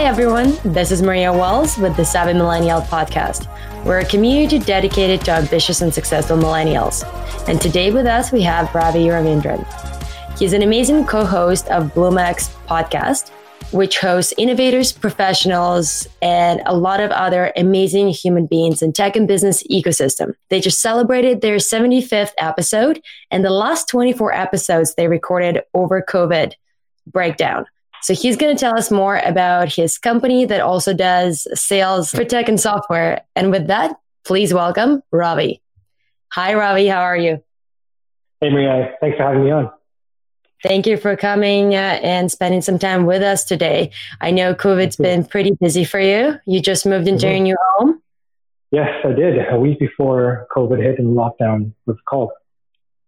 Hi, everyone. This is Maria Wells with the Savvy Millennial podcast. We're a community dedicated to ambitious and successful millennials. And today with us, we have Ravi Ravindran. He's an amazing co host of BLUMEx podcast, which hosts innovators, professionals, and a lot of other amazing human beings in tech and business ecosystem. They just celebrated their 75th episode, and the last 24 episodes they recorded over COVID breakdown. So he's going to tell us more about his company that also does sales for tech and software. And with that, please welcome Ravi. Hi, Ravi. How are you? Hey, Maria. Thanks for having me on. Thank you for coming uh, and spending some time with us today. I know COVID's been pretty busy for you. You just moved into mm-hmm. your new home. Yes, I did. A week before COVID hit and lockdown was called.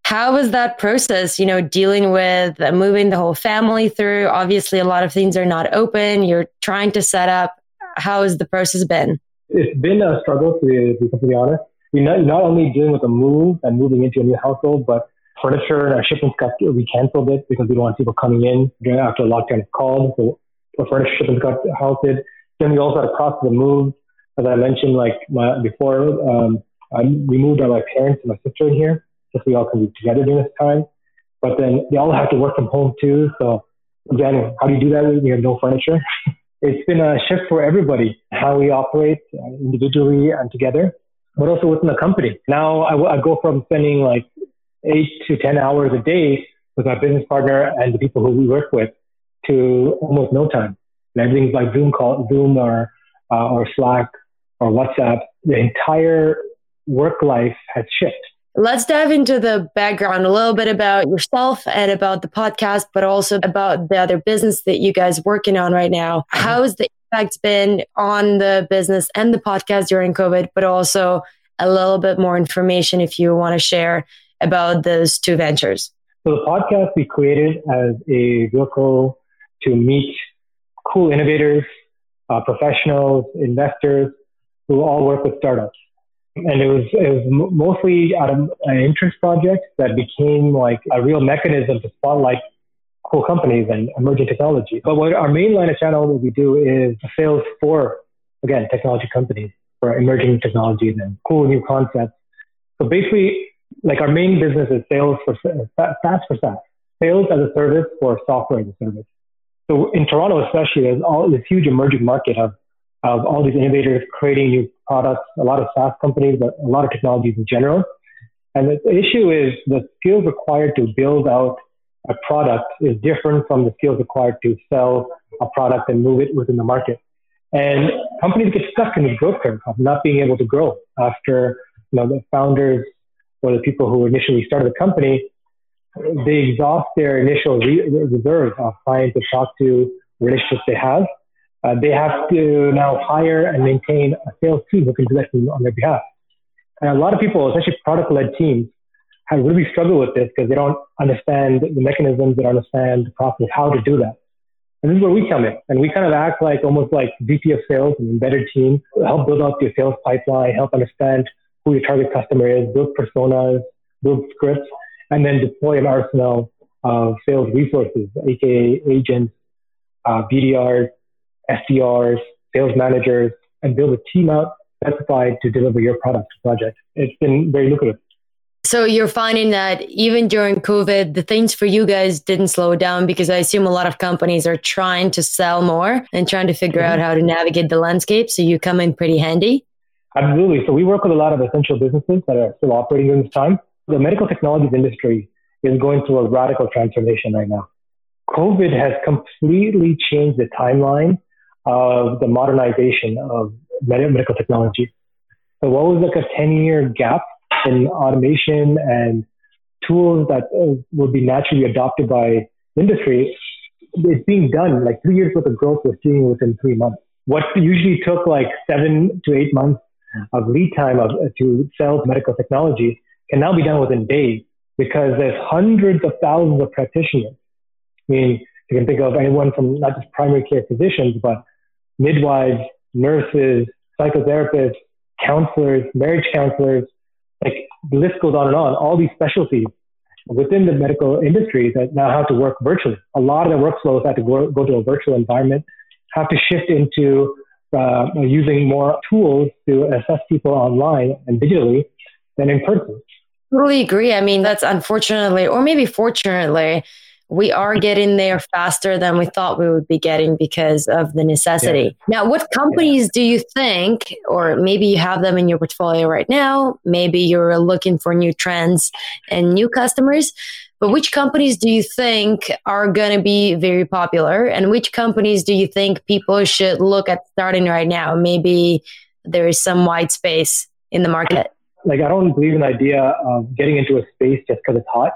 How was that process, you know, dealing with moving the whole family through? Obviously, a lot of things are not open. You're trying to set up. How has the process been? It's been a struggle, to be, to be completely honest. You're not, not only dealing with a move and moving into a new household, but furniture and our shipments got we canceled it because we don't want people coming in during after lockdown called. So the furniture shipments got halted. Then we also had a process of the move. As I mentioned, like my, before, um, I, we moved our my parents and my sister in here so we all can be together during this time. But then they all have to work from home too. So again, how do you do that when you have no furniture? it's been a shift for everybody, how we operate uh, individually and together, but also within the company. Now I, I go from spending like eight to 10 hours a day with our business partner and the people who we work with to almost no time. And everything's like Zoom call, Zoom or, uh, or Slack or WhatsApp. The entire work life has shifted. Let's dive into the background a little bit about yourself and about the podcast, but also about the other business that you guys working on right now. Mm-hmm. How has the impact been on the business and the podcast during COVID, but also a little bit more information if you want to share about those two ventures? So the podcast we created as a vehicle to meet cool innovators, uh, professionals, investors who all work with startups. And it was, it was mostly out of an interest project that became like a real mechanism to spotlight cool companies and emerging technology. But what our main line of channel, what we do is sales for, again, technology companies for emerging technologies and cool new concepts. So basically, like our main business is sales for uh, SaaS for SaaS, sales as a service for software as a service. So in Toronto, especially, there's all this huge emerging market of, of all these innovators creating new products, a lot of SaaS companies, but a lot of technologies in general. And the issue is the skills required to build out a product is different from the skills required to sell a product and move it within the market. And companies get stuck in the growth curve of not being able to grow after you know the founders or the people who initially started the company, they exhaust their initial re- reserves of clients to talk to, relationships they have. Uh, they have to now hire and maintain a sales team who can do that on their behalf. And a lot of people, especially product-led teams, have really struggled with this because they don't understand the mechanisms, they don't understand the process, how to do that. And this is where we come in. And we kind of act like almost like VP of sales, an embedded team, help build out your sales pipeline, help understand who your target customer is, build personas, build scripts, and then deploy an arsenal of sales resources, aka agents, uh, BDRs, SDRs, sales managers, and build a team out specified to deliver your product project. It's been very lucrative. So you're finding that even during COVID, the things for you guys didn't slow down because I assume a lot of companies are trying to sell more and trying to figure mm-hmm. out how to navigate the landscape. So you come in pretty handy. Absolutely. So we work with a lot of essential businesses that are still operating during this time. The medical technologies industry is going through a radical transformation right now. COVID has completely changed the timeline of the modernization of medical technology. So what was like a 10 year gap in automation and tools that uh, would be naturally adopted by industry, it's being done like three years worth of growth we're seeing within three months. What usually took like seven to eight months of lead time of, to sell medical technology can now be done within days because there's hundreds of thousands of practitioners. I mean, you can think of anyone from not just primary care physicians, but midwives, nurses, psychotherapists, counselors, marriage counselors, like the list goes on and on. All these specialties within the medical industry that now have to work virtually. A lot of the workflows have to go, go to a virtual environment. have to shift into uh, using more tools to assess people online and digitally than in person. Totally agree. I mean, that's unfortunately, or maybe fortunately, we are getting there faster than we thought we would be getting because of the necessity. Yeah. Now, what companies yeah. do you think, or maybe you have them in your portfolio right now, maybe you're looking for new trends and new customers, but which companies do you think are going to be very popular? And which companies do you think people should look at starting right now? Maybe there is some white space in the market. Like, I don't believe in the idea of getting into a space just because it's hot,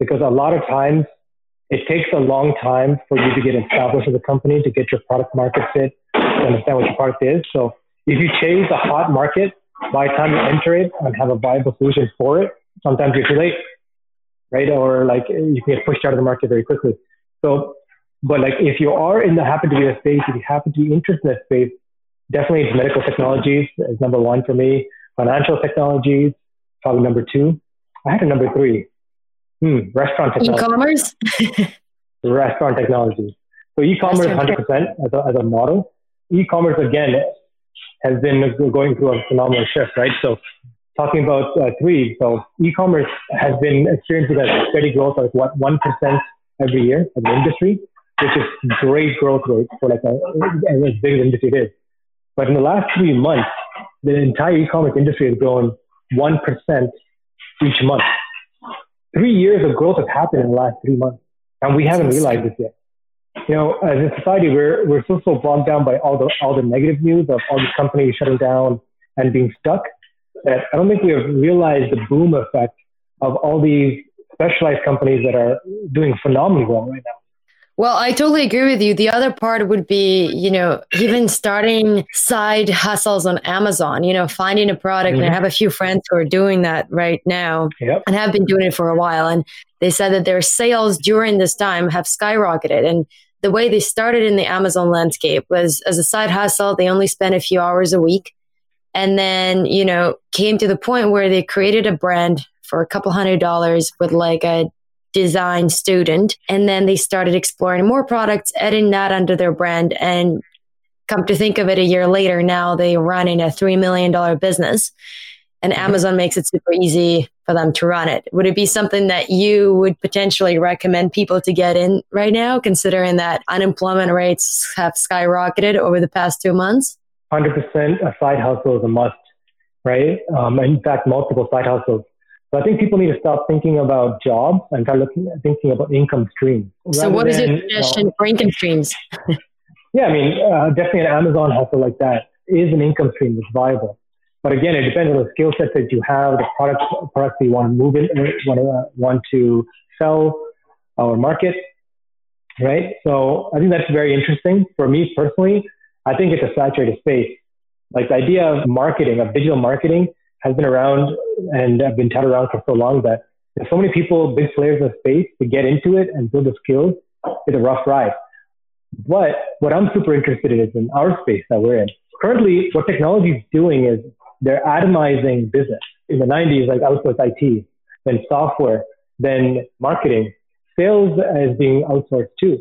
because a lot of times it takes a long time for you to get established as a company to get your product market fit, to understand what your product is. So if you chase a hot market, by the time you enter it and have a viable solution for it, sometimes you're too late, right? Or like you can get pushed out of the market very quickly. So, but like if you are in the happen to be in a space, if you happen to be interested in that space, definitely it's medical technologies is number one for me. Financial technologies, probably number two. I had a number three. Hmm, restaurant technology. E-commerce? restaurant technology. So e-commerce 100% as a, as a model. E-commerce, again, has been going through a phenomenal shift, right? So talking about uh, three, so e-commerce has been experiencing a steady growth of what, 1% every year as an industry, which is great growth rate for like a, as big as industry it is. But in the last three months, the entire e-commerce industry has grown 1% each month three years of growth has happened in the last three months, and we haven't realized this yet. You know, as a society, we're we're still so bogged down by all the all the negative news of all these companies shutting down and being stuck that I don't think we have realized the boom effect of all these specialized companies that are doing phenomenally well right now. Well, I totally agree with you. The other part would be, you know, even starting side hustles on Amazon, you know, finding a product. Mm-hmm. And I mm-hmm. have a few friends who are doing that right now yep. and have been doing it for a while. And they said that their sales during this time have skyrocketed. And the way they started in the Amazon landscape was as a side hustle, they only spent a few hours a week. And then, you know, came to the point where they created a brand for a couple hundred dollars with like a design student. And then they started exploring more products, adding that under their brand. And come to think of it, a year later, now they run in a $3 million business. And mm-hmm. Amazon makes it super easy for them to run it. Would it be something that you would potentially recommend people to get in right now, considering that unemployment rates have skyrocketed over the past two months? 100% a side hustle is a must, right? Um, in fact, multiple side hustles. So I think people need to stop thinking about jobs and start looking thinking about income streams. So what is your suggestion for income streams? yeah, I mean, uh, definitely an Amazon hustle like that is an income stream that's viable. But again, it depends on the skill set that you have, the products, products you want to move in, want to, uh, want to sell or market, right? So I think that's very interesting. For me personally, I think it's a saturated space. Like the idea of marketing, of digital marketing, has been around and have been touted around for so long that there's so many people, big players in the space to get into it and build the skills. It's a rough ride. But what I'm super interested in is in our space that we're in. Currently, what technology is doing is they're atomizing business. In the 90s, like outsourced IT, then software, then marketing, sales is being outsourced too.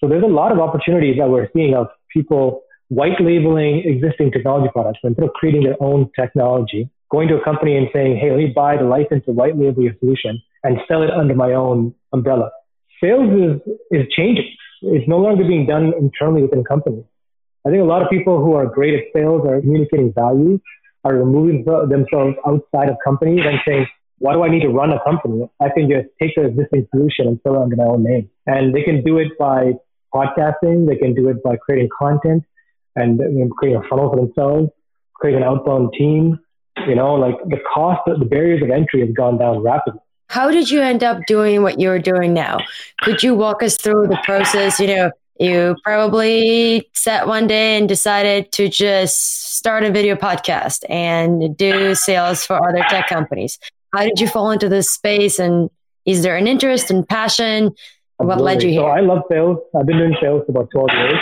So there's a lot of opportunities that we're seeing of people white labeling existing technology products instead of creating their own technology going to a company and saying, hey, let me buy the license to white label your solution and sell it under my own umbrella. Sales is, is changing. It's no longer being done internally within companies. I think a lot of people who are great at sales are communicating value, are removing themselves outside of companies and saying, why do I need to run a company? I can just take the existing solution and sell it under my own name. And they can do it by podcasting. They can do it by creating content and creating a funnel for themselves, creating an outbound team, you know, like the cost, the barriers of entry have gone down rapidly. How did you end up doing what you're doing now? Could you walk us through the process? You know, you probably sat one day and decided to just start a video podcast and do sales for other tech companies. How did you fall into this space? And is there an interest and passion? Absolutely. What led you here? So I love sales. I've been doing sales for about 12 years.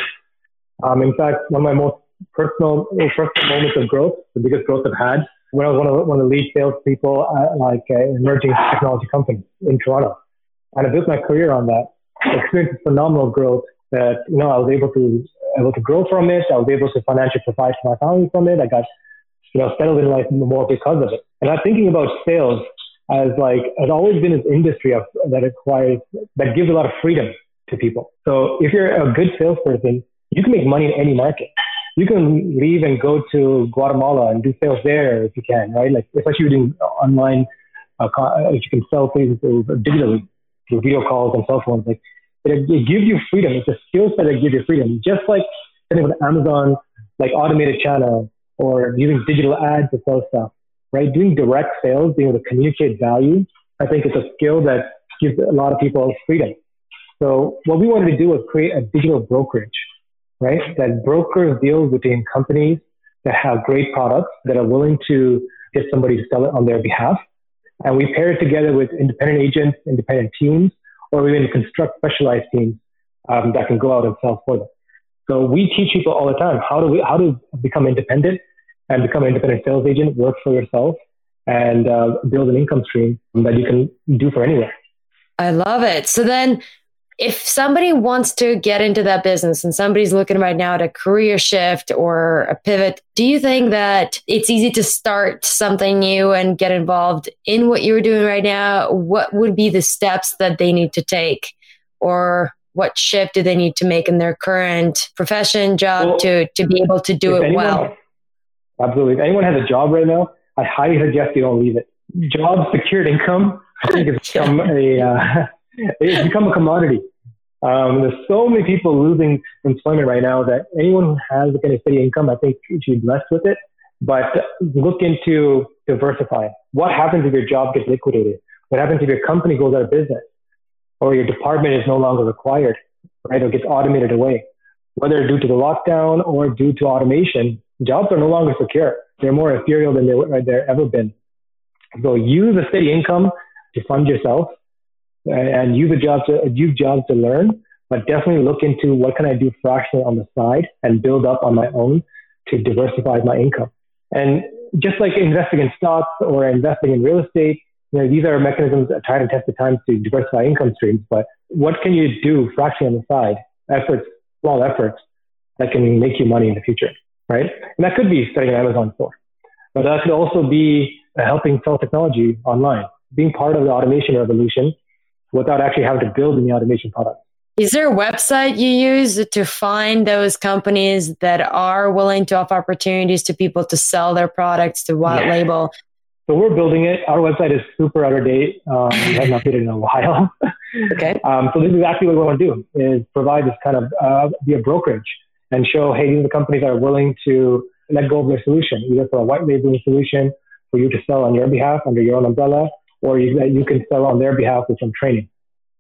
Um, in fact, one of my most personal, personal moments of growth, the biggest growth I've had, when I was one of one of the lead salespeople at like an emerging technology company in Toronto. And I built my career on that. I experienced phenomenal growth that, you know, I was able to able to grow from it. I was able to financially provide for my family from it. I got, you know, settled in life more because of it. And I'm thinking about sales as like, has always been an industry of, that requires, that gives a lot of freedom to people. So if you're a good salesperson, you can make money in any market. You can leave and go to Guatemala and do sales there if you can, right? Like, especially doing online, uh, if you can sell things digitally through video calls and cell phones. Like, it, it gives you freedom. It's a skill set that gives you freedom. Just like setting with Amazon, like automated channel or using digital ads to sell stuff, right? Doing direct sales, being able to communicate value, I think it's a skill that gives a lot of people freedom. So what we wanted to do was create a digital brokerage, right? That brokers deals between companies that have great products that are willing to get somebody to sell it on their behalf. And we pair it together with independent agents, independent teams or even construct specialized teams um, that can go out and sell for them. So we teach people all the time how do we how to become independent and become an independent sales agent, work for yourself, and uh, build an income stream that you can do for anywhere. I love it. So then if somebody wants to get into that business and somebody's looking right now at a career shift or a pivot, do you think that it's easy to start something new and get involved in what you're doing right now? What would be the steps that they need to take? Or what shift do they need to make in their current profession, job well, to, to be able to do it anyone, well? Absolutely. If anyone has a job right now, I highly suggest you don't leave it. Job secured income, I think it's become a. Uh, it's become a commodity. Um, there's so many people losing employment right now that anyone who has a steady income, I think should be blessed with it. But look into diversifying. What happens if your job gets liquidated? What happens if your company goes out of business or your department is no longer required, right? Or gets automated away? Whether due to the lockdown or due to automation, jobs are no longer secure. They're more ethereal than they, they've ever been. So use a steady income to fund yourself and you've a job to use jobs to learn, but definitely look into what can I do fractionally on the side and build up on my own to diversify my income. And just like investing in stocks or investing in real estate, you know, these are mechanisms that try to test the time to diversify income streams. But what can you do fractionally on the side? Efforts, small efforts that can make you money in the future, right? And that could be starting an Amazon store, but that could also be helping sell technology online, being part of the automation revolution without actually having to build any automation product. Is there a website you use to find those companies that are willing to offer opportunities to people to sell their products to white yeah. label? So we're building it. Our website is super out of date. Um, we haven't updated in a while. okay. Um, so this is exactly what we want to do: is provide this kind of uh, be a brokerage and show, hey, these are the companies that are willing to let go of their solution, either for a white labeling solution for you to sell on your behalf under your own umbrella, or you, that you can sell on their behalf with some training.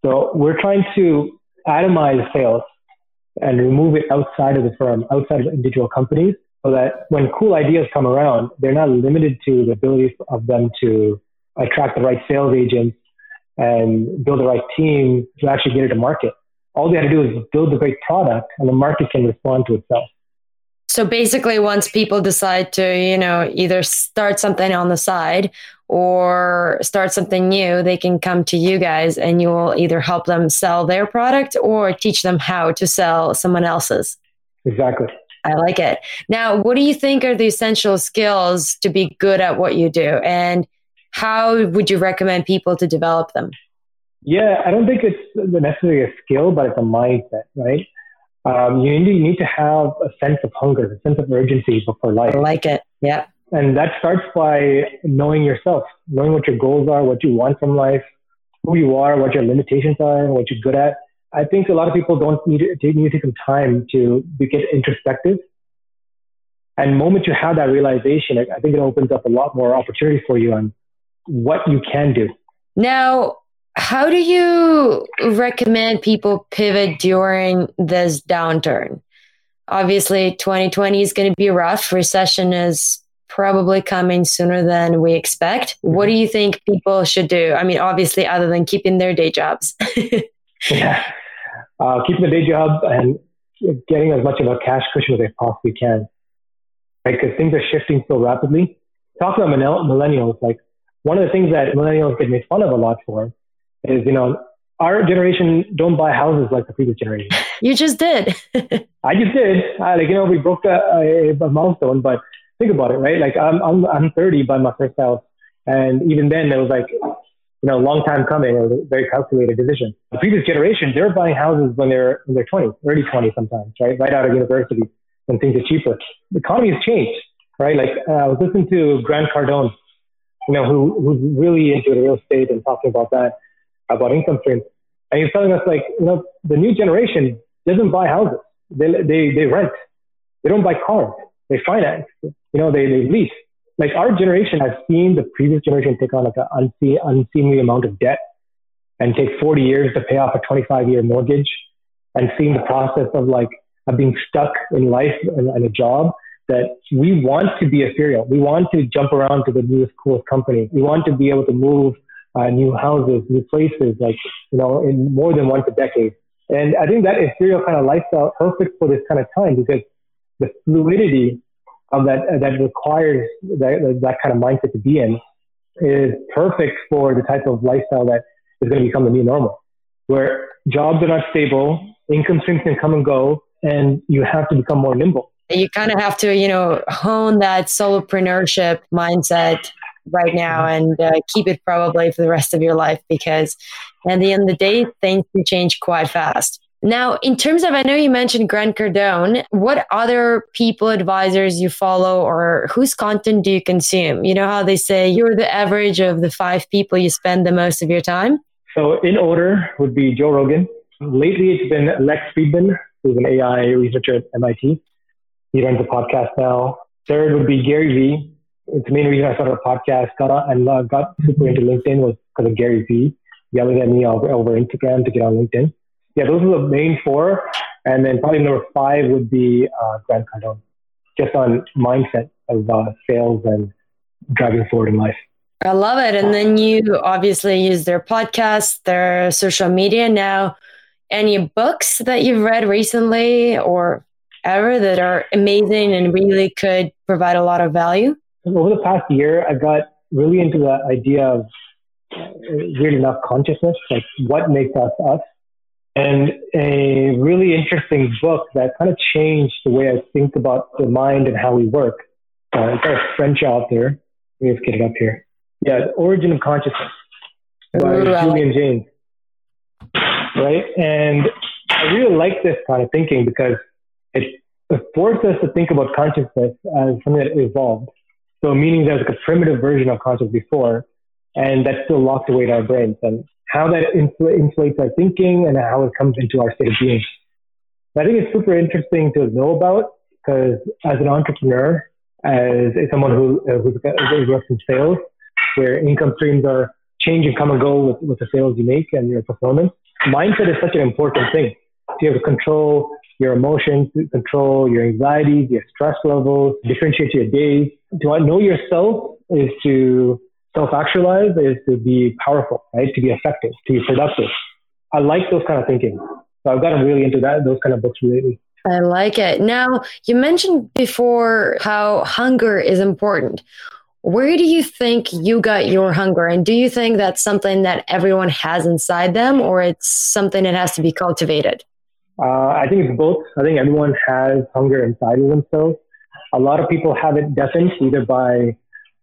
So we're trying to atomize sales and remove it outside of the firm, outside of individual companies, so that when cool ideas come around, they're not limited to the ability of them to attract the right sales agents and build the right team to actually get it to market. All they have to do is build a great product and the market can respond to itself. So basically, once people decide to, you know, either start something on the side or start something new, they can come to you guys and you will either help them sell their product or teach them how to sell someone else's. Exactly. I like it. Now, what do you think are the essential skills to be good at what you do? And how would you recommend people to develop them? Yeah, I don't think it's necessarily a skill, but it's a mindset, right? um, you need, you need to have a sense of hunger, a sense of urgency for life. I like it. Yeah. And that starts by knowing yourself, knowing what your goals are, what you want from life, who you are, what your limitations are, what you're good at. I think a lot of people don't need to, need to take some time to get introspective. And moment you have that realization, I think it opens up a lot more opportunity for you on what you can do. Now, how do you recommend people pivot during this downturn? Obviously, 2020 is going to be rough. Recession is probably coming sooner than we expect. What do you think people should do? I mean, obviously, other than keeping their day jobs. yeah, uh, keeping the day job and getting as much of a cash cushion as they possibly can. Right, because things are shifting so rapidly. Talk about millennials. Like one of the things that millennials get made fun of a lot for is, you know, our generation don't buy houses like the previous generation. You just did. I just did. I, like you know, we broke a, a, a, milestone, but think about it, right? Like I'm I'm I'm 30 by my first house, and even then it was like you know long time coming. It was a very calculated decision. The previous generation, they were buying houses when they're in their 20s, early 20s sometimes, right? Right out of university when things are cheaper. The economy has changed, right? Like uh, I was listening to Grant Cardone, you know, who who's really into real estate and talking about that, about income streams. And he's telling us like, you know, the new generation doesn't buy houses. They, they, they rent. They don't buy cars. They finance. You know, they, they lease. Like our generation has seen the previous generation take on like an unseen, unseemly amount of debt and take 40 years to pay off a 25 year mortgage and seeing the process of like of being stuck in life and, and a job that we want to be ethereal. We want to jump around to the newest, coolest company. We want to be able to move uh, new houses, new places, like, you know, in more than once a decade. And I think that ethereal kind of lifestyle perfect for this kind of time because the fluidity of that, uh, that requires that, that kind of mindset to be in is perfect for the type of lifestyle that is going to become the new normal, where jobs are not stable, income streams can come and go, and you have to become more nimble. You kind of have to, you know, hone that solopreneurship mindset right now and uh, keep it probably for the rest of your life because at the end of the day, things can change quite fast. Now, in terms of, I know you mentioned Grant Cardone. What other people, advisors you follow, or whose content do you consume? You know how they say you're the average of the five people you spend the most of your time? So, in order would be Joe Rogan. Lately, it's been Lex Fridman, who's an AI researcher at MIT. He runs a podcast now. Third would be Gary Vee. It's the main reason I started a podcast, got on, and uh, got super into LinkedIn was because of Gary Vee yelling at me over, over Instagram to get on LinkedIn. Yeah, those are the main four. And then probably number five would be uh, Grant Cardone, just on mindset of uh, sales and driving forward in life. I love it. And then you obviously use their podcast, their social media now. Any books that you've read recently or ever that are amazing and really could provide a lot of value? Over the past year, I got really into the idea of really enough consciousness, like what makes us us. And a really interesting book that kind of changed the way I think about the mind and how we work. Uh, it's a French author. Let me just get it up here. Yeah, The Origin of Consciousness by Ooh, Julian like- Jaynes. Right? And I really like this kind of thinking because it, it forces us to think about consciousness as something that evolved. So meaning there's like a primitive version of consciousness before, and that's still locked away in our brains and how that infl- inflates our thinking and how it comes into our state of being. I think it's super interesting to know about because as an entrepreneur, as someone who, uh, who works in sales, where income streams are change and come and go with, with the sales you make and your performance, mindset is such an important thing. To have to control your emotions, control your anxieties, your stress levels, differentiate your days. To know yourself is to self-actualize is to be powerful, right? To be effective, to be productive. I like those kind of thinking. So I've gotten really into that, those kind of books lately. I like it. Now, you mentioned before how hunger is important. Where do you think you got your hunger? And do you think that's something that everyone has inside them or it's something that has to be cultivated? Uh, I think it's both. I think everyone has hunger inside of themselves. A lot of people have it deafened either by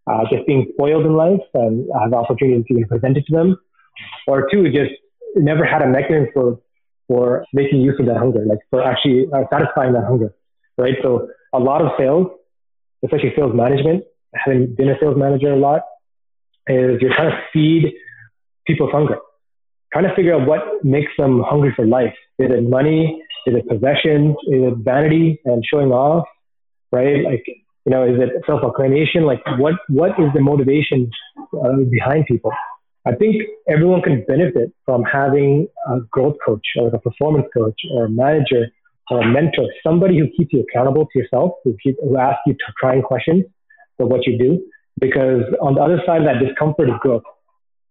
uh, just being spoiled in life and have opportunities to be presented to them, or two, just never had a mechanism for for making use of that hunger, like for actually uh, satisfying that hunger, right? So a lot of sales, especially sales management, having been a sales manager a lot, is you're trying to feed people's hunger, trying to figure out what makes them hungry for life. Is it money? Is it possessions? Is it vanity and showing off? Right? Like you know, is it self-acclamation? Like what, what is the motivation uh, behind people? I think everyone can benefit from having a growth coach or like a performance coach or a manager or a mentor, somebody who keeps you accountable to yourself, who, keep, who asks you trying questions for what you do. Because on the other side of that discomfort is growth.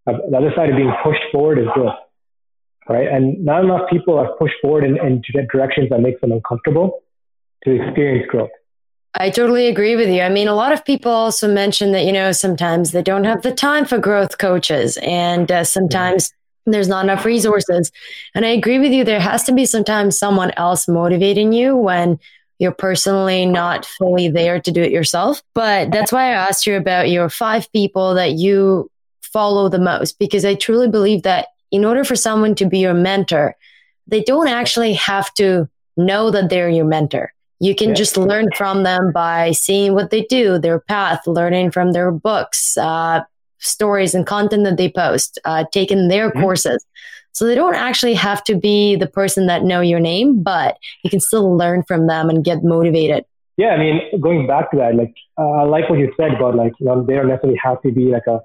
Uh, the other side of being pushed forward is growth, right? And not enough people are pushed forward in, in directions that make them uncomfortable to experience growth. I totally agree with you. I mean, a lot of people also mention that, you know, sometimes they don't have the time for growth coaches and uh, sometimes there's not enough resources. And I agree with you. There has to be sometimes someone else motivating you when you're personally not fully there to do it yourself. But that's why I asked you about your five people that you follow the most, because I truly believe that in order for someone to be your mentor, they don't actually have to know that they're your mentor. You can yeah. just learn from them by seeing what they do, their path, learning from their books, uh, stories, and content that they post, uh, taking their mm-hmm. courses. So they don't actually have to be the person that know your name, but you can still learn from them and get motivated. Yeah, I mean, going back to that, like uh, I like what you said about like you know, they don't necessarily have to be like a,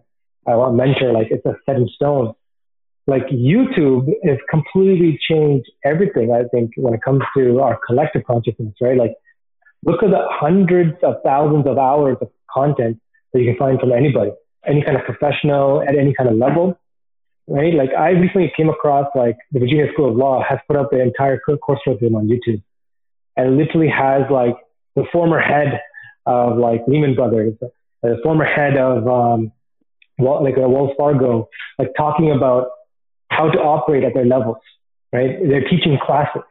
a mentor, like it's a set in stone. Like YouTube has completely changed everything. I think when it comes to our collective consciousness, right? Like, look at the hundreds of thousands of hours of content that you can find from anybody, any kind of professional at any kind of level right? Like I recently came across like the Virginia School of Law has put up the entire course curriculum on YouTube, and literally has like the former head of like Lehman Brothers, the former head of um, like a Wells Fargo, like talking about how to operate at their levels, right? They're teaching classes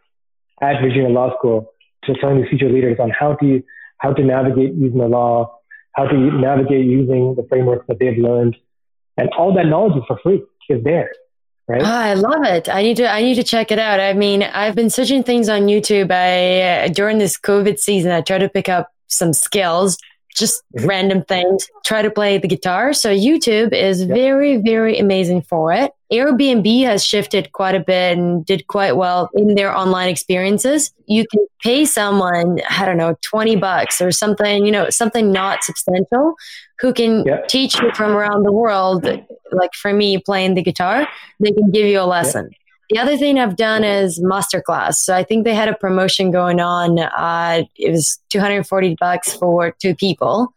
at Virginia Law School to telling these future leaders on how to how to navigate using the law, how to navigate using the frameworks that they've learned, and all that knowledge is for free is there. Right? Oh, I love it. I need to. I need to check it out. I mean, I've been searching things on YouTube. I uh, during this COVID season, I try to pick up some skills just mm-hmm. random things, try to play the guitar. So YouTube is yep. very, very amazing for it. Airbnb has shifted quite a bit and did quite well in their online experiences. You can pay someone, I don't know, 20 bucks or something, you know, something not substantial who can yep. teach you from around the world. Like for me playing the guitar, they can give you a lesson. Yep. The other thing I've done is masterclass. So I think they had a promotion going on. Uh, it was 240 bucks for two people.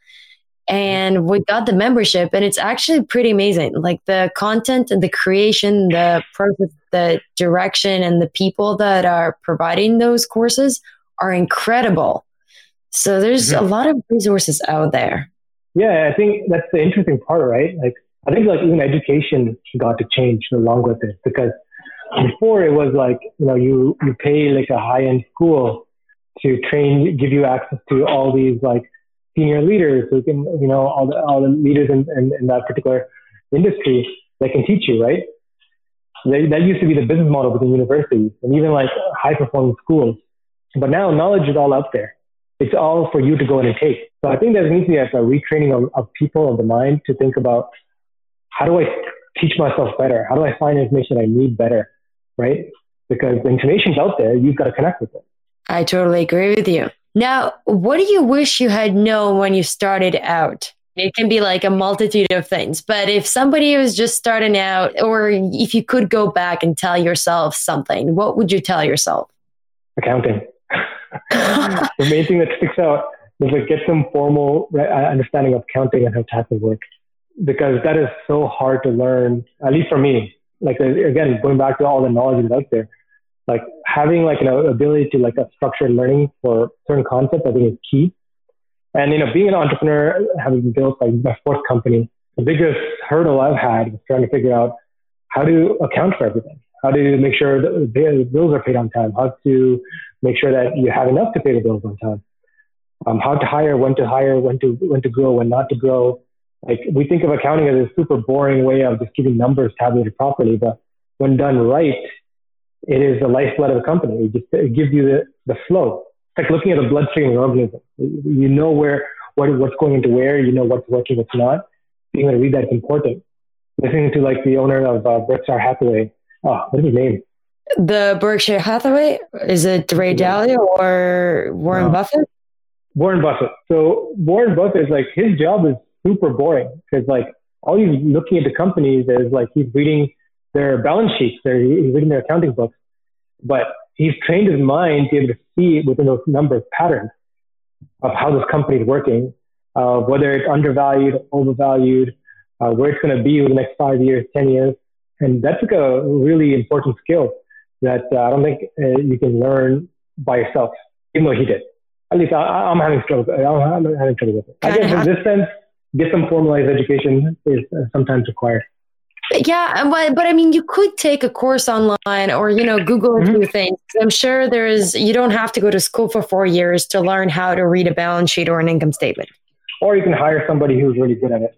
And we got the membership, and it's actually pretty amazing. Like the content and the creation, the process, the direction, and the people that are providing those courses are incredible. So there's mm-hmm. a lot of resources out there. Yeah, I think that's the interesting part, right? Like I think like even education got to change along with it because before it was like, you know, you, you pay like a high end school to train, give you access to all these like senior leaders who can, you know, all the, all the leaders in, in, in that particular industry that can teach you, right? They, that used to be the business model within universities and even like high performing schools. But now knowledge is all out there. It's all for you to go in and take. So I think there needs to be a retraining of, of people of the mind to think about how do I teach myself better? How do I find information I need better? right? Because the information's out there, you've got to connect with it. I totally agree with you. Now, what do you wish you had known when you started out? It can be like a multitude of things, but if somebody was just starting out, or if you could go back and tell yourself something, what would you tell yourself? Accounting. the main thing that sticks out is like get some formal uh, understanding of accounting and how taxes work, because that is so hard to learn. At least for me, like again going back to all the knowledge that's out there like having like an ability to like a structured learning for certain concepts i think is key. And you know being an entrepreneur having built like my fourth company the biggest hurdle i've had was trying to figure out how to account for everything. How to make sure that the bills are paid on time? How to make sure that you have enough to pay the bills on time? Um, how to hire when to hire when to when to grow when not to grow? Like we think of accounting as a super boring way of just keeping numbers tabulated properly, but when done right, it is the lifeblood of a company. It just it gives you the, the flow. It's like looking at the bloodstream of an organism. You know where what what's going into where. You know what's working, what's not. Being able to read that is important. Listening to like the owner of uh, Berkshire Hathaway. Oh, what's his name? The Berkshire Hathaway is it Ray Dalio or Warren no. Buffett? Warren Buffett. So Warren Buffett is like his job is super boring because like all he's looking at the companies is like he's reading their balance sheets, they're, he's reading their accounting books, but he's trained his mind to be able to see within those numbers patterns of how this company is working, uh, whether it's undervalued, overvalued, uh, where it's going to be in the next five years, 10 years. And that's like a really important skill that uh, I don't think uh, you can learn by yourself, even though he did. At least I, am having trouble. I'm having trouble with it. I guess in this sense, get some formalized education is sometimes required. Yeah, but, but I mean, you could take a course online or, you know, Google mm-hmm. a few things. I'm sure there's, you don't have to go to school for four years to learn how to read a balance sheet or an income statement. Or you can hire somebody who's really good at it.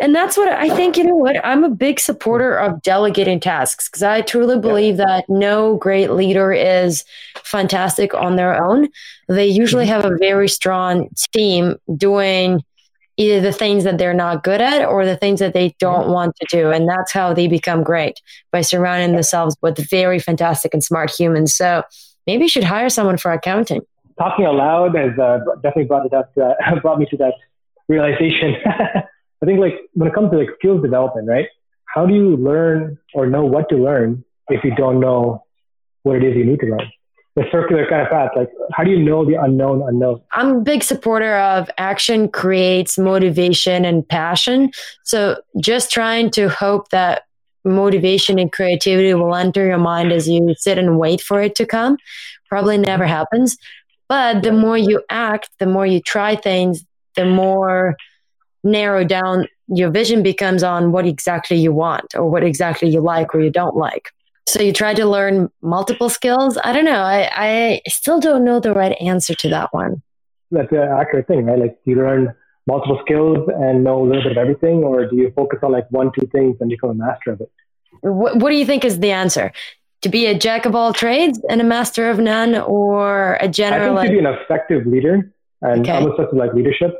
And that's what I think, you know what? I'm a big supporter of delegating tasks because I truly believe yeah. that no great leader is fantastic on their own. They usually mm-hmm. have a very strong team doing either the things that they're not good at or the things that they don't want to do. And that's how they become great by surrounding themselves with very fantastic and smart humans. So maybe you should hire someone for accounting. Talking aloud has uh, definitely brought it up, uh, brought me to that realization. I think like when it comes to like skills development, right? How do you learn or know what to learn if you don't know what it is you need to learn? The circular kind of path. Like, how do you know the unknown unknown? I'm a big supporter of action creates motivation and passion. So just trying to hope that motivation and creativity will enter your mind as you sit and wait for it to come probably never happens. But the more you act, the more you try things, the more narrow down your vision becomes on what exactly you want or what exactly you like or you don't like. So you tried to learn multiple skills. I don't know. I, I still don't know the right answer to that one. That's an accurate thing, right? Like you learn multiple skills and know a little bit of everything, or do you focus on like one, two things and become a master of it? What, what do you think is the answer? To be a jack of all trades and a master of none, or a general? I think to be an effective leader and okay. almost such like leadership,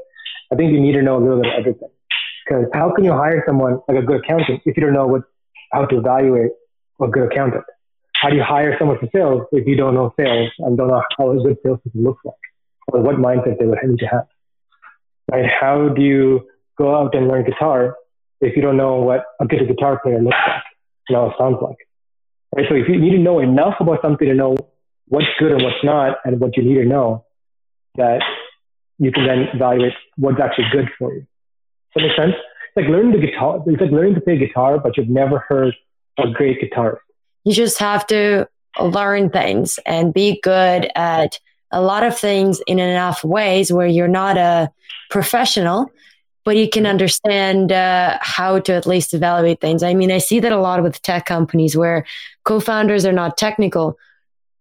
I think you need to know a little bit of everything. Because how can you hire someone like a good accountant if you don't know what how to evaluate a good accountant? How do you hire someone for sales if you don't know sales and don't know how a good salesperson looks like or what mindset they would need to have? Right? How do you go out and learn guitar if you don't know what a good guitar player looks like and how it sounds like? Right? So if you need to know enough about something to know what's good and what's not and what you need to know, that you can then evaluate what's actually good for you. Does that make sense? It's like learning the guitar. It's like learning to play guitar, but you've never heard a great guitarist. You just have to learn things and be good at a lot of things in enough ways where you're not a professional, but you can understand uh, how to at least evaluate things. I mean, I see that a lot with tech companies where co founders are not technical,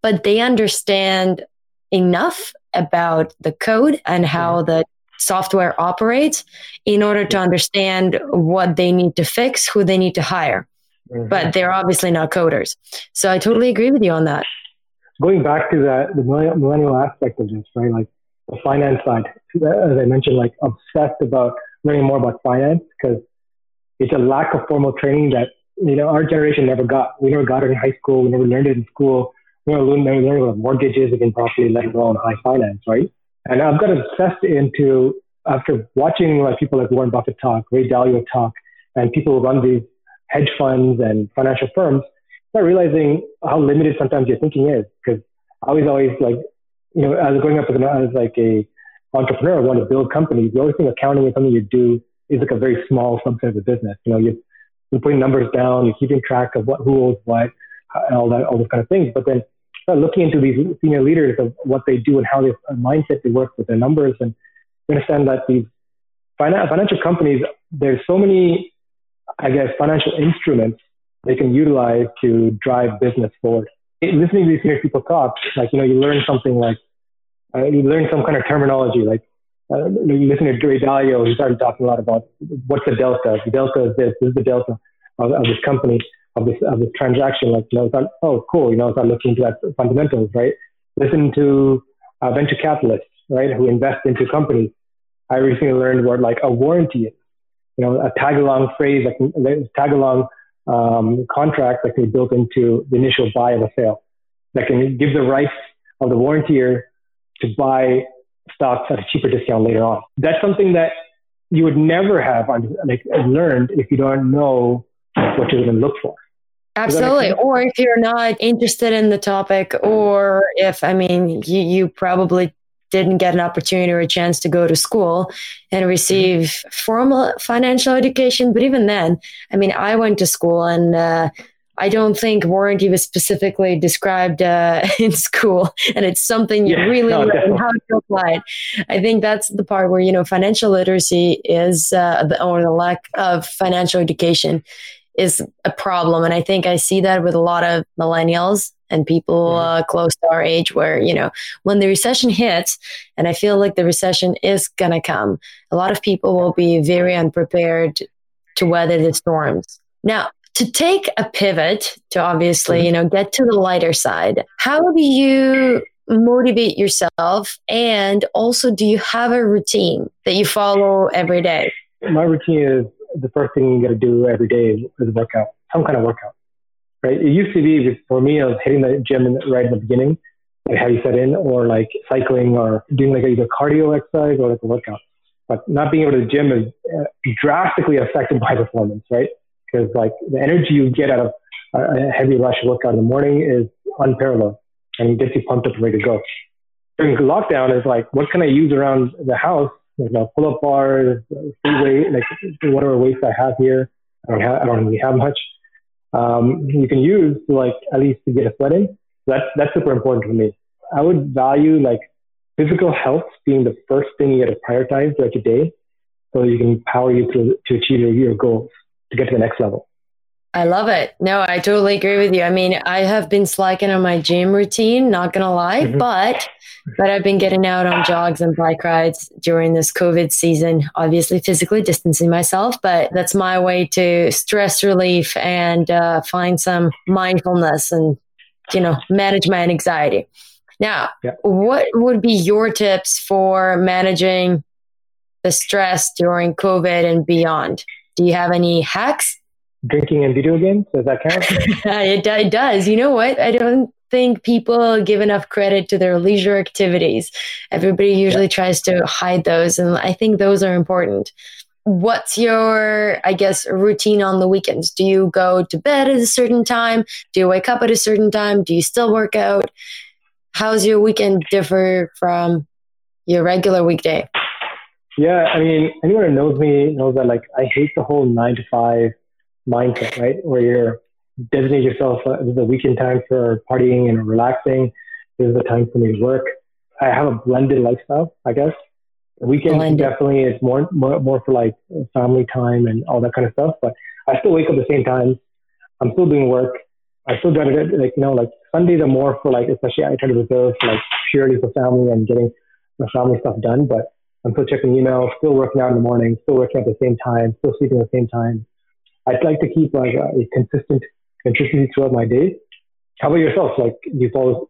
but they understand enough about the code and how the software operates in order to understand what they need to fix, who they need to hire mm-hmm. but they're obviously not coders. So I totally agree with you on that. Going back to that, the millennial aspect of this, right? Like the finance side, as I mentioned, like obsessed about learning more about finance because it's a lack of formal training that you know our generation never got. We never got it in high school. We never learned it in school. We never learned, never learned about mortgages again properly, let alone high finance, right? And I've got obsessed into after watching like people like Warren Buffett talk, Ray Dalio talk, and people who run these hedge funds and financial firms, start realizing how limited sometimes your thinking is. Because I was always like, you know, as growing up as, an, as like a entrepreneur, I want to build companies. You always think accounting is something you do is like a very small subset of the business. You know, you, you're putting numbers down, you're keeping track of what, who owes what, and all that, all those kind of things. But then start looking into these senior leaders of what they do and how they mindset they work with their numbers and understand that these financial companies, there's so many I guess, financial instruments they can utilize to drive business forward. Listening to these people talk, like, you know, you learn something like, uh, you learn some kind of terminology, like, uh, you listen to Ray Dalio, he started talking a lot about what's the delta. The delta is this, this is the delta of, of this company, of this, of this transaction. Like, you know, thought, oh, cool, you know, start looking into that fundamentals, right? Listen to uh, venture capitalists, right, who invest into companies. I recently learned what like a warranty is you know, a tag along phrase, like tag along um, contract that can be built into the initial buy of a sale that can give the rights of the warrantier to buy stocks at a cheaper discount later on. That's something that you would never have like, learned if you don't know what you're going to look for. Absolutely. Or if you're not interested in the topic, or if, I mean, you, you probably didn't get an opportunity or a chance to go to school and receive mm-hmm. formal financial education. But even then, I mean, I went to school and uh, I don't think warranty was specifically described uh, in school, and it's something you yeah, really no, learn how to apply it. I think that's the part where you know financial literacy is, uh, the, or the lack of financial education is a problem. And I think I see that with a lot of millennials and people uh, close to our age where, you know, when the recession hits, and I feel like the recession is going to come, a lot of people will be very unprepared to weather the storms. Now, to take a pivot to obviously, mm-hmm. you know, get to the lighter side, how do you motivate yourself? And also, do you have a routine that you follow every day? My routine is the first thing you got to do every day is, workout, some kind of workout, right? It used to be for me, I was hitting the gym right in the beginning, like how you set in, or like cycling or doing like either cardio exercise or like a workout. But not being able to gym is uh, drastically affected by performance, right? Because like the energy you get out of a heavy rush workout in the morning is unparalleled and gets you pumped up and ready to go. During lockdown is like, what can I use around the house pull up bars, free weight, like whatever weights I have here. I don't have, I don't really have much. Um, you can use to like at least to get a sweat in. That's that's super important for me. I would value like physical health being the first thing you got to prioritize throughout your day, so you can power you to to achieve your, your goals to get to the next level. I love it. No, I totally agree with you. I mean, I have been slacking on my gym routine, not gonna lie, mm-hmm. but but I've been getting out on jogs and bike rides during this COVID season, obviously physically distancing myself, but that's my way to stress relief and uh, find some mindfulness and, you know, manage my anxiety. Now, yeah. what would be your tips for managing the stress during COVID and beyond? Do you have any hacks? Drinking and video games, does that count? it, it does. You know what? I don't think people give enough credit to their leisure activities. Everybody usually tries to hide those, and I think those are important. What's your, I guess, routine on the weekends? Do you go to bed at a certain time? Do you wake up at a certain time? Do you still work out? How's your weekend differ from your regular weekday? Yeah, I mean, anyone who knows me knows that like I hate the whole nine to five mindset, right? Where you're designate yourself uh, this is a weekend time for partying and relaxing. This is the time for me to work. I have a blended lifestyle, I guess. The weekend blended. definitely is more, more more for like family time and all that kind of stuff. But I still wake up at the same time. I'm still doing work. I still got it like you know like Sundays are more for like especially I try to reserve like purely for family and getting the family stuff done. But I'm still checking emails, still working out in the morning, still working at the same time, still sleeping at the same time. I'd like to keep like a, uh, a consistent consistency throughout my day. How about yourself? Like, do you follow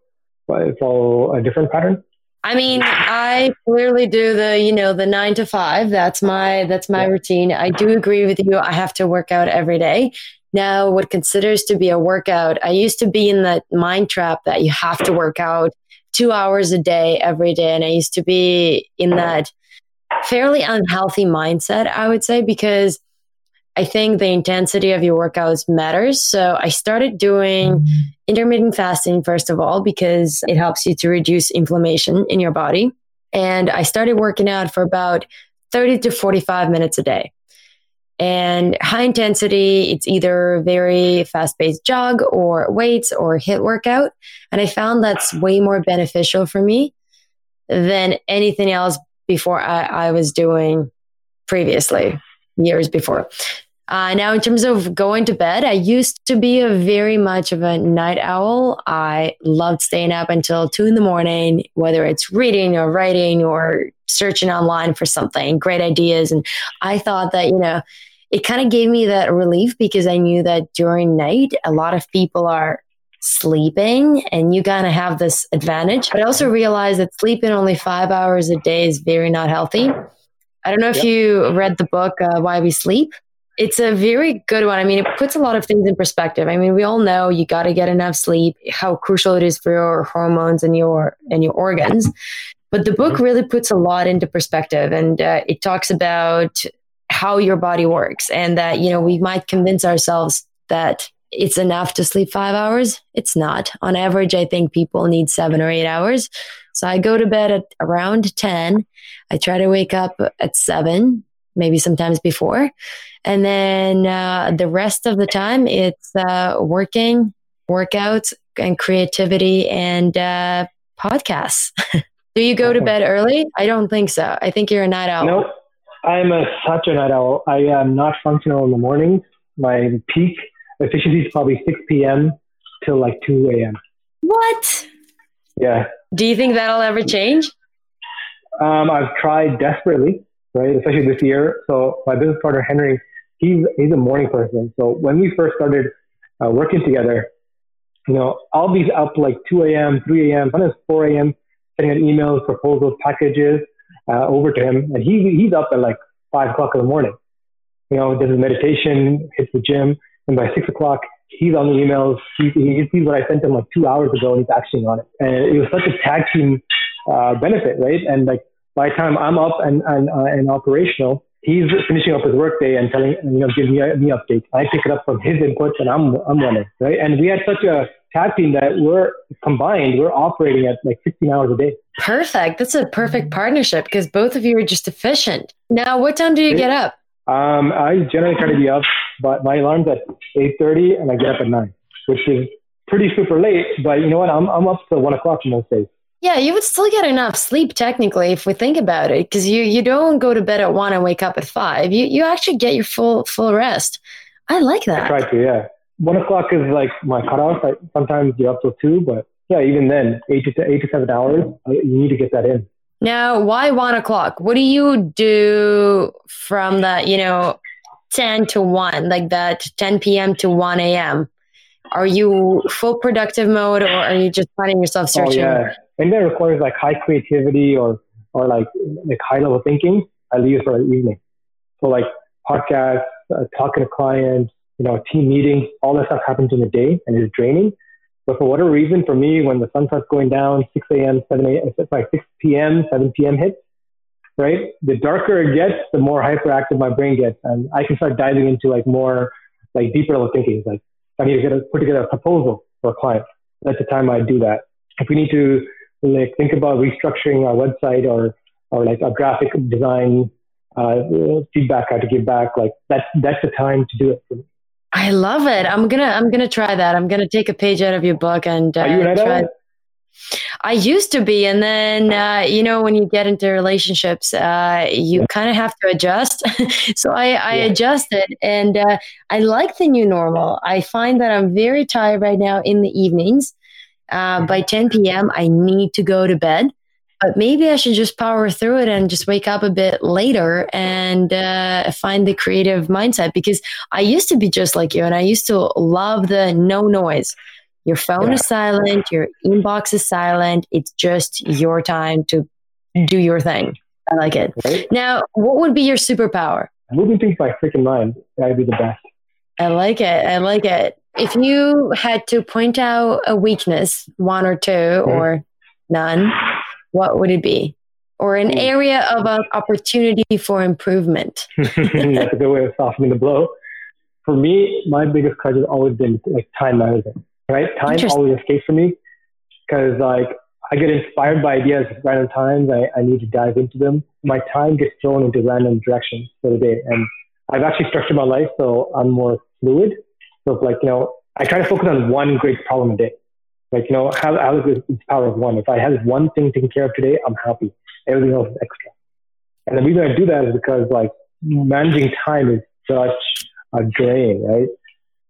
uh, follow a different pattern? I mean, I clearly do the, you know, the nine to five. That's my that's my yeah. routine. I do agree with you. I have to work out every day. Now, what considers to be a workout, I used to be in that mind trap that you have to work out two hours a day every day, and I used to be in that fairly unhealthy mindset. I would say because I think the intensity of your workouts matters. So I started doing intermittent fasting, first of all, because it helps you to reduce inflammation in your body. And I started working out for about 30 to 45 minutes a day. And high intensity, it's either very fast paced jog or weights or HIIT workout. And I found that's way more beneficial for me than anything else before I, I was doing previously years before. Uh, now, in terms of going to bed, I used to be a very much of a night owl. I loved staying up until two in the morning, whether it's reading or writing or searching online for something, great ideas. And I thought that, you know, it kind of gave me that relief because I knew that during night, a lot of people are sleeping and you kind of have this advantage. But I also realized that sleeping only five hours a day is very not healthy. I don't know if yep. you read the book uh, Why We Sleep. It's a very good one. I mean, it puts a lot of things in perspective. I mean, we all know you got to get enough sleep, how crucial it is for your hormones and your and your organs. But the book really puts a lot into perspective, and uh, it talks about how your body works, and that you know we might convince ourselves that it's enough to sleep five hours. It's not. On average, I think people need seven or eight hours. So I go to bed at around 10. I try to wake up at seven, maybe sometimes before. And then uh, the rest of the time, it's uh, working, workouts, and creativity and uh, podcasts. Do you go to bed early? I don't think so. I think you're a night owl. Nope. I'm a, such a night owl. I am not functional in the mornings my peak efficiency is probably 6 p.m. till like 2 a.m. What? Yeah. Do you think that'll ever change? Um, I've tried desperately, right? Especially this year. So my business partner Henry, he's he's a morning person. So when we first started uh, working together, you know, I'll be up like 2 a.m., 3 a.m., sometimes 4 a.m., sending out emails, proposals, packages uh, over to him, and he he's up at like five o'clock in the morning. You know, does his meditation, hits the gym, and by six o'clock he's on the emails. He, he sees what I sent him like two hours ago, and he's acting on it. And it was such a tag team uh, benefit, right? And like by the time I'm up and and, uh, and operational, he's finishing up his workday and telling you know giving me me updates. I pick it up from his inputs and I'm I'm running right. And we had such a tag team that we're combined. We're operating at like 16 hours a day. Perfect. That's a perfect partnership because both of you are just efficient. Now, what time do you get up? Um, I generally try to be up, but my alarm's at 8:30 and I get up at nine, which is pretty super late. But you know what? I'm I'm up till one o'clock most days. Yeah, you would still get enough sleep technically if we think about it, because you you don't go to bed at one and wake up at five. You you actually get your full full rest. I like that. I try to, yeah. One o'clock is like my cutoff. I, sometimes you're up till two, but yeah, even then, eight to eight to seven hours, uh, you need to get that in. Now, why one o'clock? What do you do from the you know ten to one, like that ten p.m. to one a.m.? Are you full productive mode, or are you just finding yourself oh, searching? Oh, yeah and that requires like high creativity or or like like high level thinking, I leave for the evening. So like podcasts, uh, talking to clients, you know, team meetings, all that stuff happens in the day and is draining. But for whatever reason, for me, when the sun starts going down, 6 a.m., 7 a.m., it's like 6 p.m., 7 p.m. hits, right? The darker it gets, the more hyperactive my brain gets, and I can start diving into like more like deeper level thinking. Like I need to get a, put together a proposal for a client. That's the time I do that. If we need to like think about restructuring our website or or like a graphic design uh, feedback I have to give back. Like that's that's the time to do it. I love it. I'm gonna I'm gonna try that. I'm gonna take a page out of your book and uh, Are you an try. I used to be, and then uh, you know when you get into relationships, uh, you yeah. kind of have to adjust. so I, I yeah. adjusted, and uh, I like the new normal. I find that I'm very tired right now in the evenings, uh, by 10 p.m., I need to go to bed. But maybe I should just power through it and just wake up a bit later and uh, find the creative mindset. Because I used to be just like you, and I used to love the no noise. Your phone yeah. is silent, your inbox is silent. It's just your time to do your thing. I like it. Right? Now, what would be your superpower? Moving things by freaking mind. That'd be the best. I like it. I like it. If you had to point out a weakness, one or 2 mm-hmm. or none, what would it be? Or an hmm. area of an opportunity for improvement? That's a good way of softening the blow. For me, my biggest crutch has always been like time management, right? Time always escapes from me because like I get inspired by ideas at random times. I, I need to dive into them. My time gets thrown into random directions for the day. And I've actually structured my life so I'm more fluid. So like, you know, I try to focus on one great problem a day. Like, you know, how, how is the power of one? If I have one thing taken care of today, I'm happy. Everything else is extra. And the reason I do that is because like managing time is such a drain, right?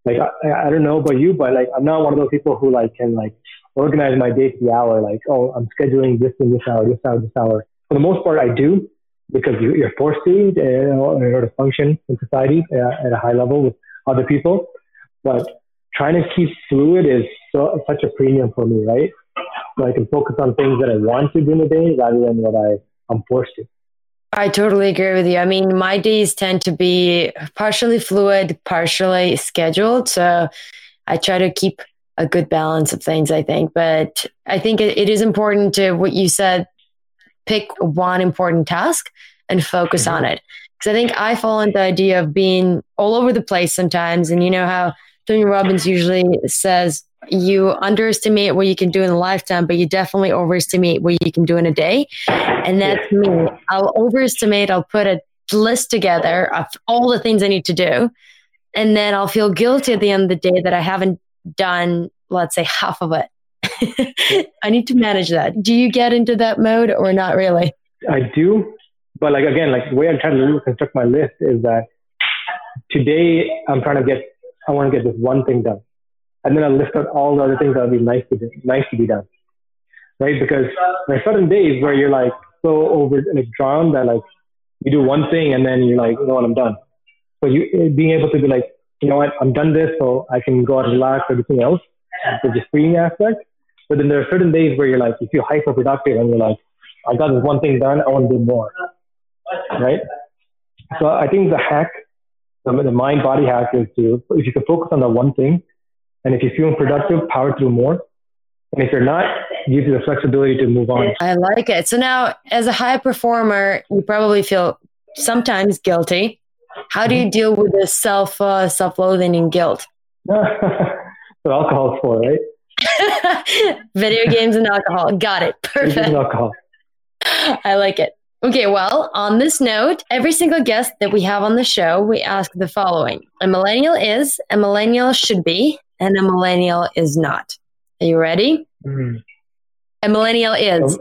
Like, I, I don't know about you, but like, I'm not one of those people who like can like organize my day to the hour. Like, oh, I'm scheduling this in this hour, this hour, this hour. For the most part, I do because you're forced to you know, in order to function in society uh, at a high level with other people. But trying to keep fluid is so, such a premium for me, right? So I can focus on things that I want to do in the day rather than what I, I'm forced to. I totally agree with you. I mean, my days tend to be partially fluid, partially scheduled. So I try to keep a good balance of things, I think. But I think it, it is important to what you said pick one important task and focus mm-hmm. on it. Because I think I fall into the idea of being all over the place sometimes. And you know how Tony Robbins usually says you underestimate what you can do in a lifetime, but you definitely overestimate what you can do in a day. And that's me. I'll overestimate, I'll put a list together of all the things I need to do. And then I'll feel guilty at the end of the day that I haven't done, let's say, half of it. I need to manage that. Do you get into that mode or not really? I do. But like again, like the way I'm trying to construct my list is that today I'm trying to get, I want to get this one thing done. And then I list out all the other things that would be nice to do, nice to be done. Right? Because there are certain days where you're like so over, like drawn that like you do one thing and then you're like, you know what, I'm done. So you eh, being able to be like, you know what, I'm done this, so I can go out and relax or anything else. So just freeing aspect. But then there are certain days where you're like, you feel hyper productive and you're like, I got this one thing done, I want to do more. Right? So I think the hack, the, the mind body hack is to, if you can focus on the one thing, and if you're feeling productive, power through more. And if you're not, gives you the flexibility to move on. I like it. So now, as a high performer, you probably feel sometimes guilty. How do you mm-hmm. deal with this self uh, self loathing and guilt? so alcohol's for right. Video games and alcohol. Got it. Perfect. alcohol. I like it. Okay, well, on this note, every single guest that we have on the show, we ask the following A millennial is, a millennial should be, and a millennial is not. Are you ready? Mm. A millennial is.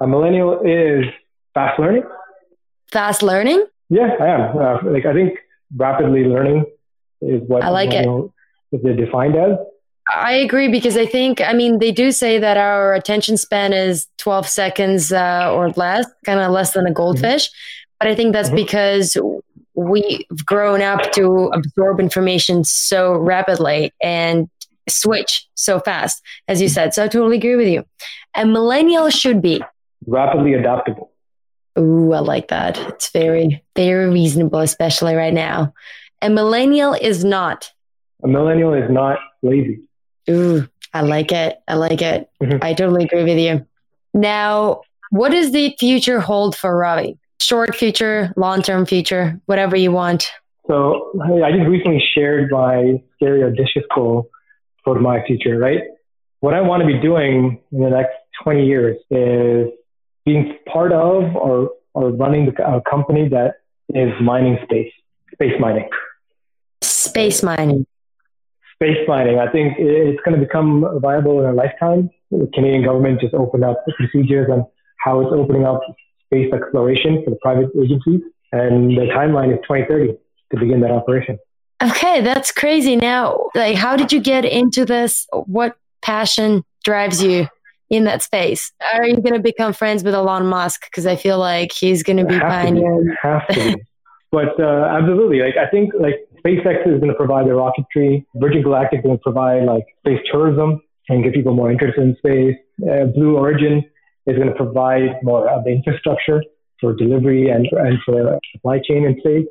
A millennial is fast learning. Fast learning? Yeah, I am. Uh, like I think rapidly learning is what I like it. Is defined as. I agree because I think, I mean, they do say that our attention span is 12 seconds uh, or less, kind of less than a goldfish. Mm-hmm. But I think that's mm-hmm. because we've grown up to absorb information so rapidly and switch so fast, as you said. So I totally agree with you. A millennial should be rapidly adaptable. Ooh, I like that. It's very, very reasonable, especially right now. A millennial is not. A millennial is not lazy. Ooh, I like it. I like it. Mm-hmm. I totally agree with you. Now, what does the future hold for Ravi? Short future, long term future, whatever you want. So I just recently shared my scary audacious goal for my future, right? What I want to be doing in the next 20 years is being part of or, or running a company that is mining space, space mining. Space mining space mining. I think it's going to become viable in a lifetime. The Canadian government just opened up the procedures on how it's opening up space exploration for the private agencies. And the timeline is 2030 to begin that operation. Okay, that's crazy. Now, like, how did you get into this? What passion drives you in that space? Are you going to become friends with Elon Musk? Because I feel like he's going to be pioneering. Have to. but uh, absolutely, like I think like SpaceX is going to provide the rocketry. Virgin Galactic is going to provide like space tourism and get people more interested in space. Uh, Blue Origin is going to provide more of the infrastructure for delivery and, and for supply chain in space.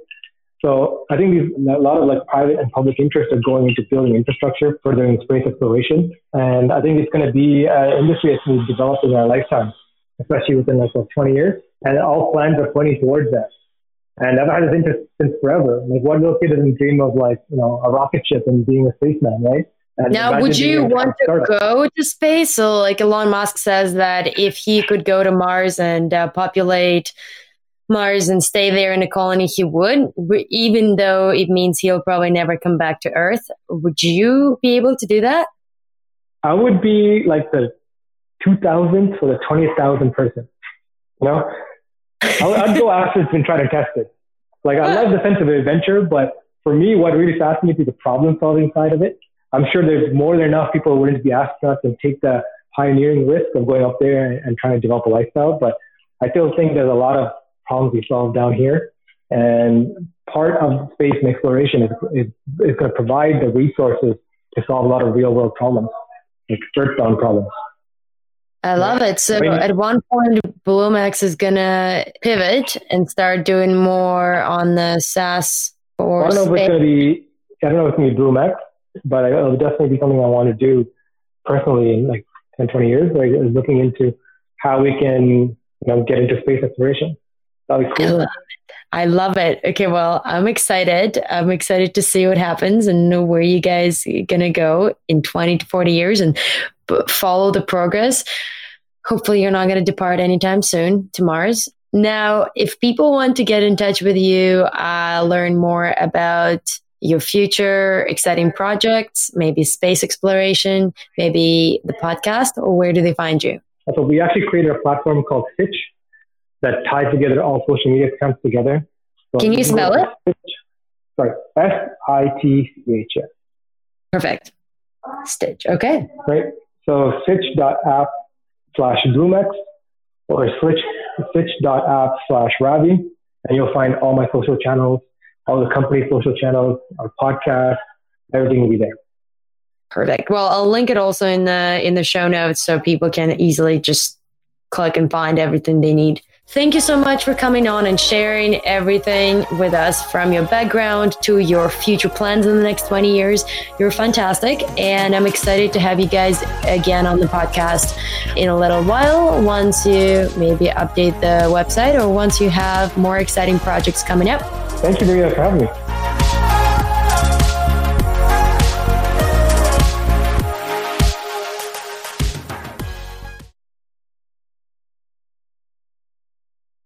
So I think these, a lot of like private and public interest are going into building infrastructure for doing space exploration. And I think it's going to be an industry that's going to be developed in our lifetime, especially within like 20 years. And all plans are pointing towards that. And I've had this interest since forever. Like, what little kid doesn't dream of like, you know, a rocket ship and being a spaceman, right? And now, would you want to go to space? So, like Elon Musk says that if he could go to Mars and uh, populate Mars and stay there in a colony, he would, even though it means he'll probably never come back to Earth. Would you be able to do that? I would be like the 2000th or the 20,000th person. You know, I'd go after it and try to test it. Like I love the sense of adventure, but for me, what really fascinates me is the problem solving side of it. I'm sure there's more than enough people willing to be astronauts and take the pioneering risk of going up there and, and trying to develop a lifestyle. But I still think there's a lot of problems we solve down here. And part of space and exploration is, is, is going to provide the resources to solve a lot of real world problems, like earthbound problems. I love it. So at one point, BLUMEx is gonna pivot and start doing more on the SaaS or. I don't know if it's gonna be. I don't know if it's gonna be BLUMEx, but it'll definitely be something I want to do personally in like 10, 20 years. Like looking into how we can, you know, get into space exploration. That'd be cool. I love it. Okay, well, I'm excited. I'm excited to see what happens and know where you guys are gonna go in 20 to 40 years and follow the progress. Hopefully, you're not going to depart anytime soon to Mars. Now, if people want to get in touch with you, uh, learn more about your future exciting projects, maybe space exploration, maybe the podcast, or where do they find you? So we actually created a platform called Sitch that ties together all social media accounts together. So Can you spell it? sorry, S I T C H S. Perfect. Sitch. Okay. Right. So sitch.app slash BLUMEx or sitch, sitch.app slash Ravi, and you'll find all my social channels, all the company social channels, our podcast, everything will be there. Perfect. Well, I'll link it also in the in the show notes so people can easily just click and find everything they need. Thank you so much for coming on and sharing everything with us from your background to your future plans in the next 20 years. You're fantastic. And I'm excited to have you guys again on the podcast in a little while once you maybe update the website or once you have more exciting projects coming up. Thank you, Maria, for having me.